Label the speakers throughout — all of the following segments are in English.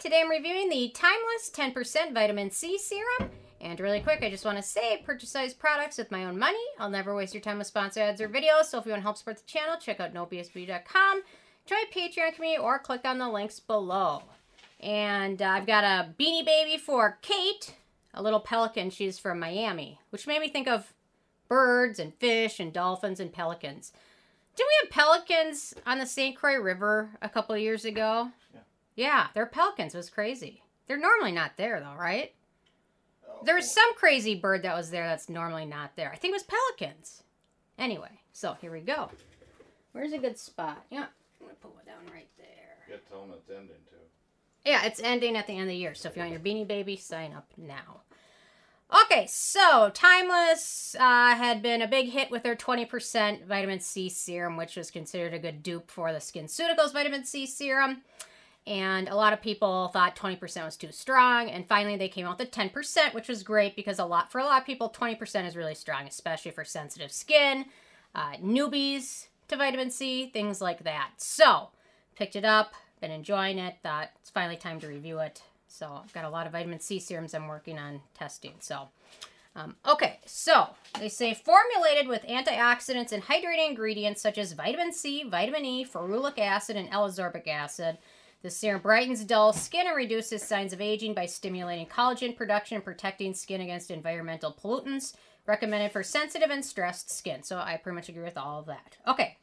Speaker 1: today I'm reviewing the Timeless 10% Vitamin C Serum. And really quick, I just want to say, purchase size products with my own money. I'll never waste your time with sponsor ads or videos. So if you want to help support the channel, check out nobsbeauty.com, join Patreon community, or click on the links below. And uh, I've got a beanie baby for Kate, a little pelican. She's from Miami, which made me think of birds and fish and dolphins and pelicans. Did we have pelicans on the St. Croix River a couple of years ago?
Speaker 2: Yeah.
Speaker 1: Yeah, they're pelicans. It was crazy. They're normally not there though, right?
Speaker 2: Oh,
Speaker 1: There's some crazy bird that was there that's normally not there. I think it was pelicans. Anyway, so here we go. Where's a good spot? Yeah, I'm gonna put one down right there.
Speaker 2: You gotta tell them it's ending too.
Speaker 1: Yeah, it's ending at the end of the year. So if you want your Beanie Baby, sign up now. Okay, so Timeless uh, had been a big hit with their 20% vitamin C serum, which was considered a good dupe for the SkinCeuticals vitamin C serum. And a lot of people thought 20% was too strong. And finally, they came out with 10%, which was great because a lot for a lot of people, 20% is really strong, especially for sensitive skin, uh, newbies to vitamin C, things like that. So, picked it up, been enjoying it. Thought it's finally time to review it. So I've got a lot of vitamin C serums I'm working on testing. So, um, okay, so they say formulated with antioxidants and hydrating ingredients such as vitamin C, vitamin E, ferulic acid, and L-ascorbic acid. The serum brightens dull skin and reduces signs of aging by stimulating collagen production and protecting skin against environmental pollutants. Recommended for sensitive and stressed skin. So I pretty much agree with all of that. Okay.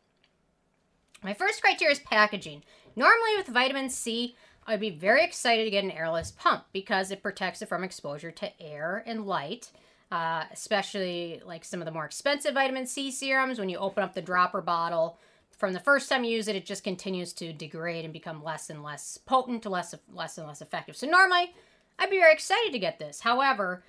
Speaker 1: My first criteria is packaging. Normally, with vitamin C, I'd be very excited to get an airless pump because it protects it from exposure to air and light, uh, especially like some of the more expensive vitamin C serums. When you open up the dropper bottle, from the first time you use it, it just continues to degrade and become less and less potent, less less and less effective. So normally, I'd be very excited to get this. However,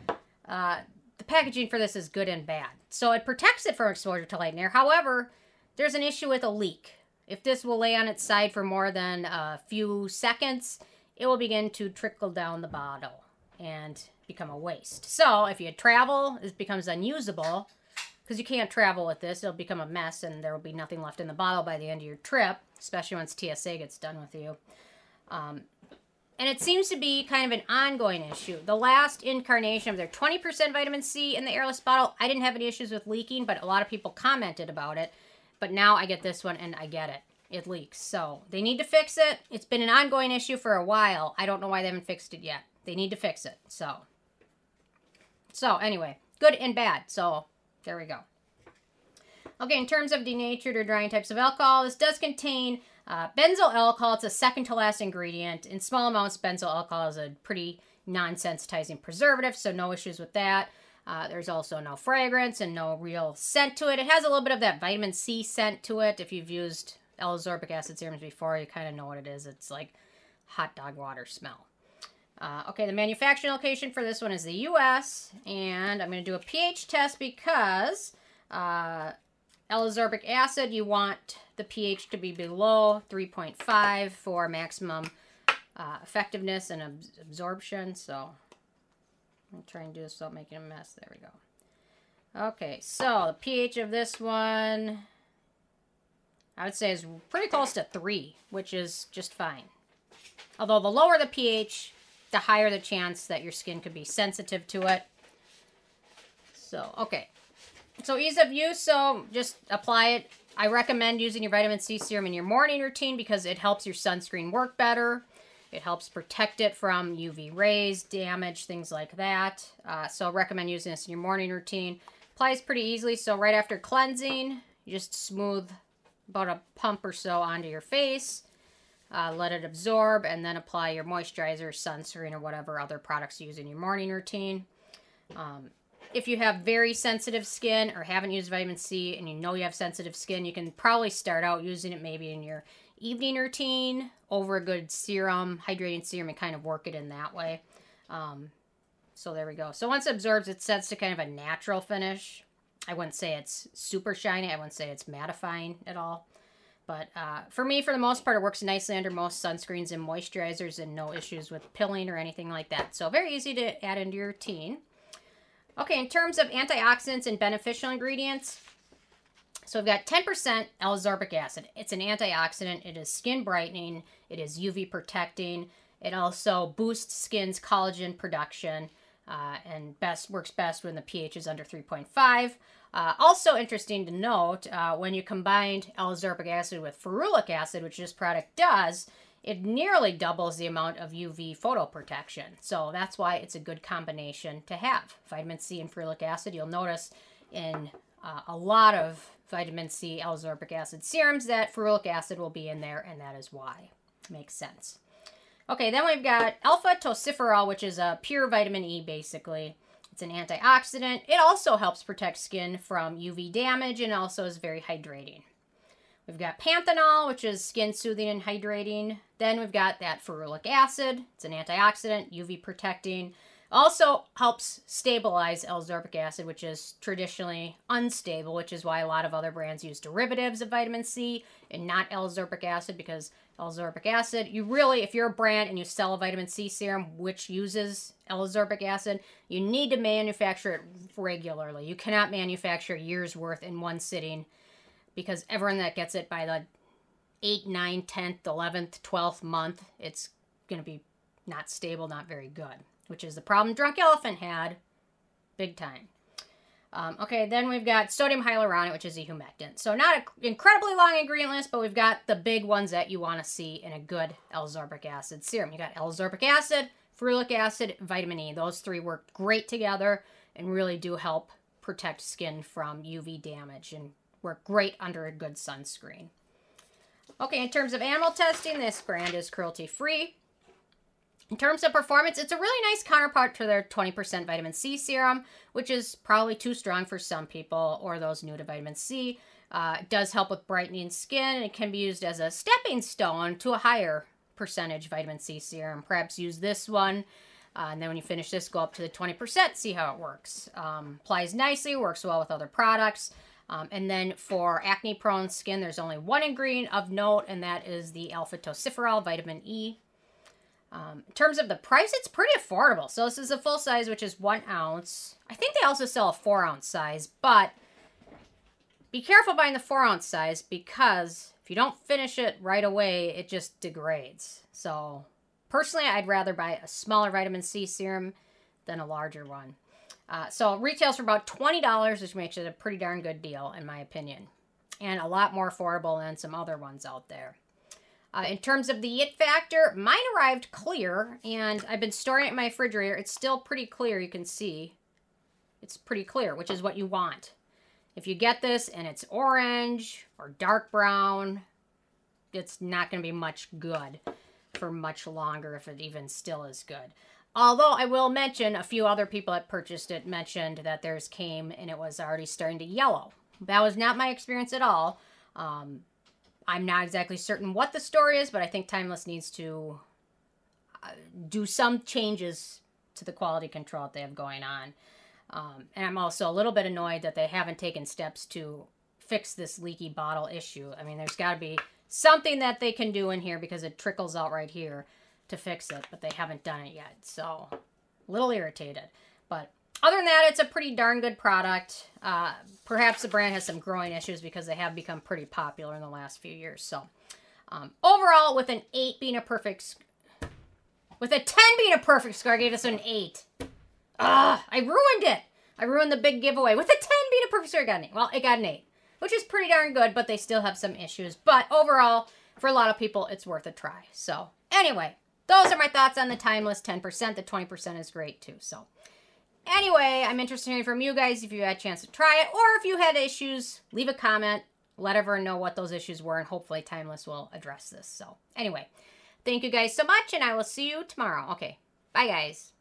Speaker 1: uh, the packaging for this is good and bad. So it protects it from exposure to light and air. However, there's an issue with a leak. If this will lay on its side for more than a few seconds, it will begin to trickle down the bottle and become a waste. So if you travel, it becomes unusable because you can't travel with this. It'll become a mess and there will be nothing left in the bottle by the end of your trip, especially once TSA gets done with you. Um, and it seems to be kind of an ongoing issue. The last incarnation of their 20% vitamin C in the airless bottle, I didn't have any issues with leaking, but a lot of people commented about it. But now I get this one and I get it. It leaks. So they need to fix it. It's been an ongoing issue for a while. I don't know why they haven't fixed it yet. They need to fix it. So, so anyway, good and bad. So there we go. Okay, in terms of denatured or drying types of alcohol, this does contain uh, benzyl alcohol. It's a second to last ingredient. In small amounts, benzyl alcohol is a pretty non sensitizing preservative, so no issues with that. Uh, there's also no fragrance and no real scent to it. It has a little bit of that vitamin C scent to it. If you've used L-ascorbic acid serums before, you kind of know what it is. It's like hot dog water smell. Uh, okay, the manufacturing location for this one is the U.S. And I'm going to do a pH test because uh, acid, you want the pH to be below 3.5 for maximum uh, effectiveness and ab- absorption. So I'm trying to do this without making a mess. There we go. Okay, so the pH of this one, I would say is pretty close to 3, which is just fine. Although the lower the pH, the higher the chance that your skin could be sensitive to it. So, okay. So, ease of use, so just apply it. I recommend using your vitamin C serum in your morning routine because it helps your sunscreen work better. It helps protect it from UV rays, damage, things like that. Uh, so, recommend using this in your morning routine. Applies pretty easily. So, right after cleansing, you just smooth about a pump or so onto your face. Uh, let it absorb and then apply your moisturizer, sunscreen, or whatever other products you use in your morning routine. Um, if you have very sensitive skin or haven't used vitamin C and you know you have sensitive skin, you can probably start out using it maybe in your evening routine over a good serum, hydrating serum, and kind of work it in that way. Um, so there we go. So once it absorbs, it sets to kind of a natural finish. I wouldn't say it's super shiny. I wouldn't say it's mattifying at all. But uh, for me, for the most part, it works nicely under most sunscreens and moisturizers and no issues with pilling or anything like that. So very easy to add into your routine. Okay, in terms of antioxidants and beneficial ingredients, so we've got 10% L-ascorbic acid. It's an antioxidant. It is skin brightening. It is UV protecting. It also boosts skin's collagen production uh, and best works best when the pH is under 3.5. Uh, also interesting to note, uh, when you combined L-ascorbic acid with ferulic acid, which this product does, it nearly doubles the amount of UV photoprotection. So that's why it's a good combination to have. Vitamin C and ferulic acid, you'll notice in uh, a lot of vitamin C L-ascorbic acid serums that ferulic acid will be in there, and that is why. Makes sense. Okay, then we've got alpha tocopherol, which is a pure vitamin E, basically. It's an antioxidant. It also helps protect skin from UV damage and also is very hydrating. We've got panthenol, which is skin soothing and hydrating. Then we've got that ferulic acid. It's an antioxidant, UV protecting. Also helps stabilize L-ascorbic acid, which is traditionally unstable, which is why a lot of other brands use derivatives of vitamin C and not L-ascorbic acid because L-ascorbic acid, you really, if you're a brand and you sell a vitamin C serum which uses L-ascorbic acid, you need to manufacture it regularly. You cannot manufacture years worth in one sitting because everyone that gets it by the 8th, 9th, 10th, 11th, 12th month, it's going to be not stable, not very good which is the problem Drunk Elephant had big time. Um, okay, then we've got sodium hyaluronate, which is a humectant. So not an incredibly long ingredient list, but we've got the big ones that you want to see in a good L-ascorbic acid serum. You got L-ascorbic acid, ferulic acid, vitamin E. Those three work great together and really do help protect skin from UV damage and work great under a good sunscreen. Okay, in terms of animal testing, this brand is cruelty free. In terms of performance, it's a really nice counterpart to their 20% vitamin C serum, which is probably too strong for some people or those new to vitamin C. Uh, it does help with brightening skin and it can be used as a stepping stone to a higher percentage vitamin C serum. Perhaps use this one. Uh, and then when you finish this, go up to the 20%, see how it works. Um, applies nicely, works well with other products. Um, and then for acne prone skin, there's only one ingredient of note, and that is the alpha tocopherol vitamin E. Um, in terms of the price, it's pretty affordable. So this is a full size, which is one ounce. I think they also sell a four ounce size, but be careful buying the four ounce size because if you don't finish it right away, it just degrades. So personally, I'd rather buy a smaller vitamin C serum than a larger one. Uh, so it retails for about $20, which makes it a pretty darn good deal, in my opinion. And a lot more affordable than some other ones out there. Uh, in terms of the it factor, mine arrived clear, and I've been storing it in my refrigerator. It's still pretty clear, you can see. It's pretty clear, which is what you want. If you get this and it's orange or dark brown, it's not going to be much good for much longer if it even still is good. Although I will mention a few other people that purchased it mentioned that theirs came and it was already starting to yellow. That was not my experience at all. Um, I'm not exactly certain what the story is, but I think Timeless needs to uh, do some changes to the quality control that they have going on. Um, and I'm also a little bit annoyed that they haven't taken steps to fix this leaky bottle issue. I mean, there's got to be something that they can do in here because it trickles out right here to fix it, but they haven't done it yet. So, a little irritated. Other than that, it's a pretty darn good product. Uh, perhaps the brand has some growing issues because they have become pretty popular in the last few years. So, um, overall, with an 8 being a perfect, with a 10 being a perfect score, I gave this an 8. Ah, I ruined it. I ruined the big giveaway. With a 10 being a perfect score, I got an 8. Well, it got an 8, which is pretty darn good, but they still have some issues. But overall, for a lot of people, it's worth a try. So, anyway, those are my thoughts on the timeless 10%. The 20% is great too. So, Anyway, I'm interested in hearing from you guys if you had a chance to try it, or if you had issues, leave a comment. Let everyone know what those issues were, and hopefully Timeless will address this. So, anyway, thank you guys so much, and I will see you tomorrow. Okay, bye, guys.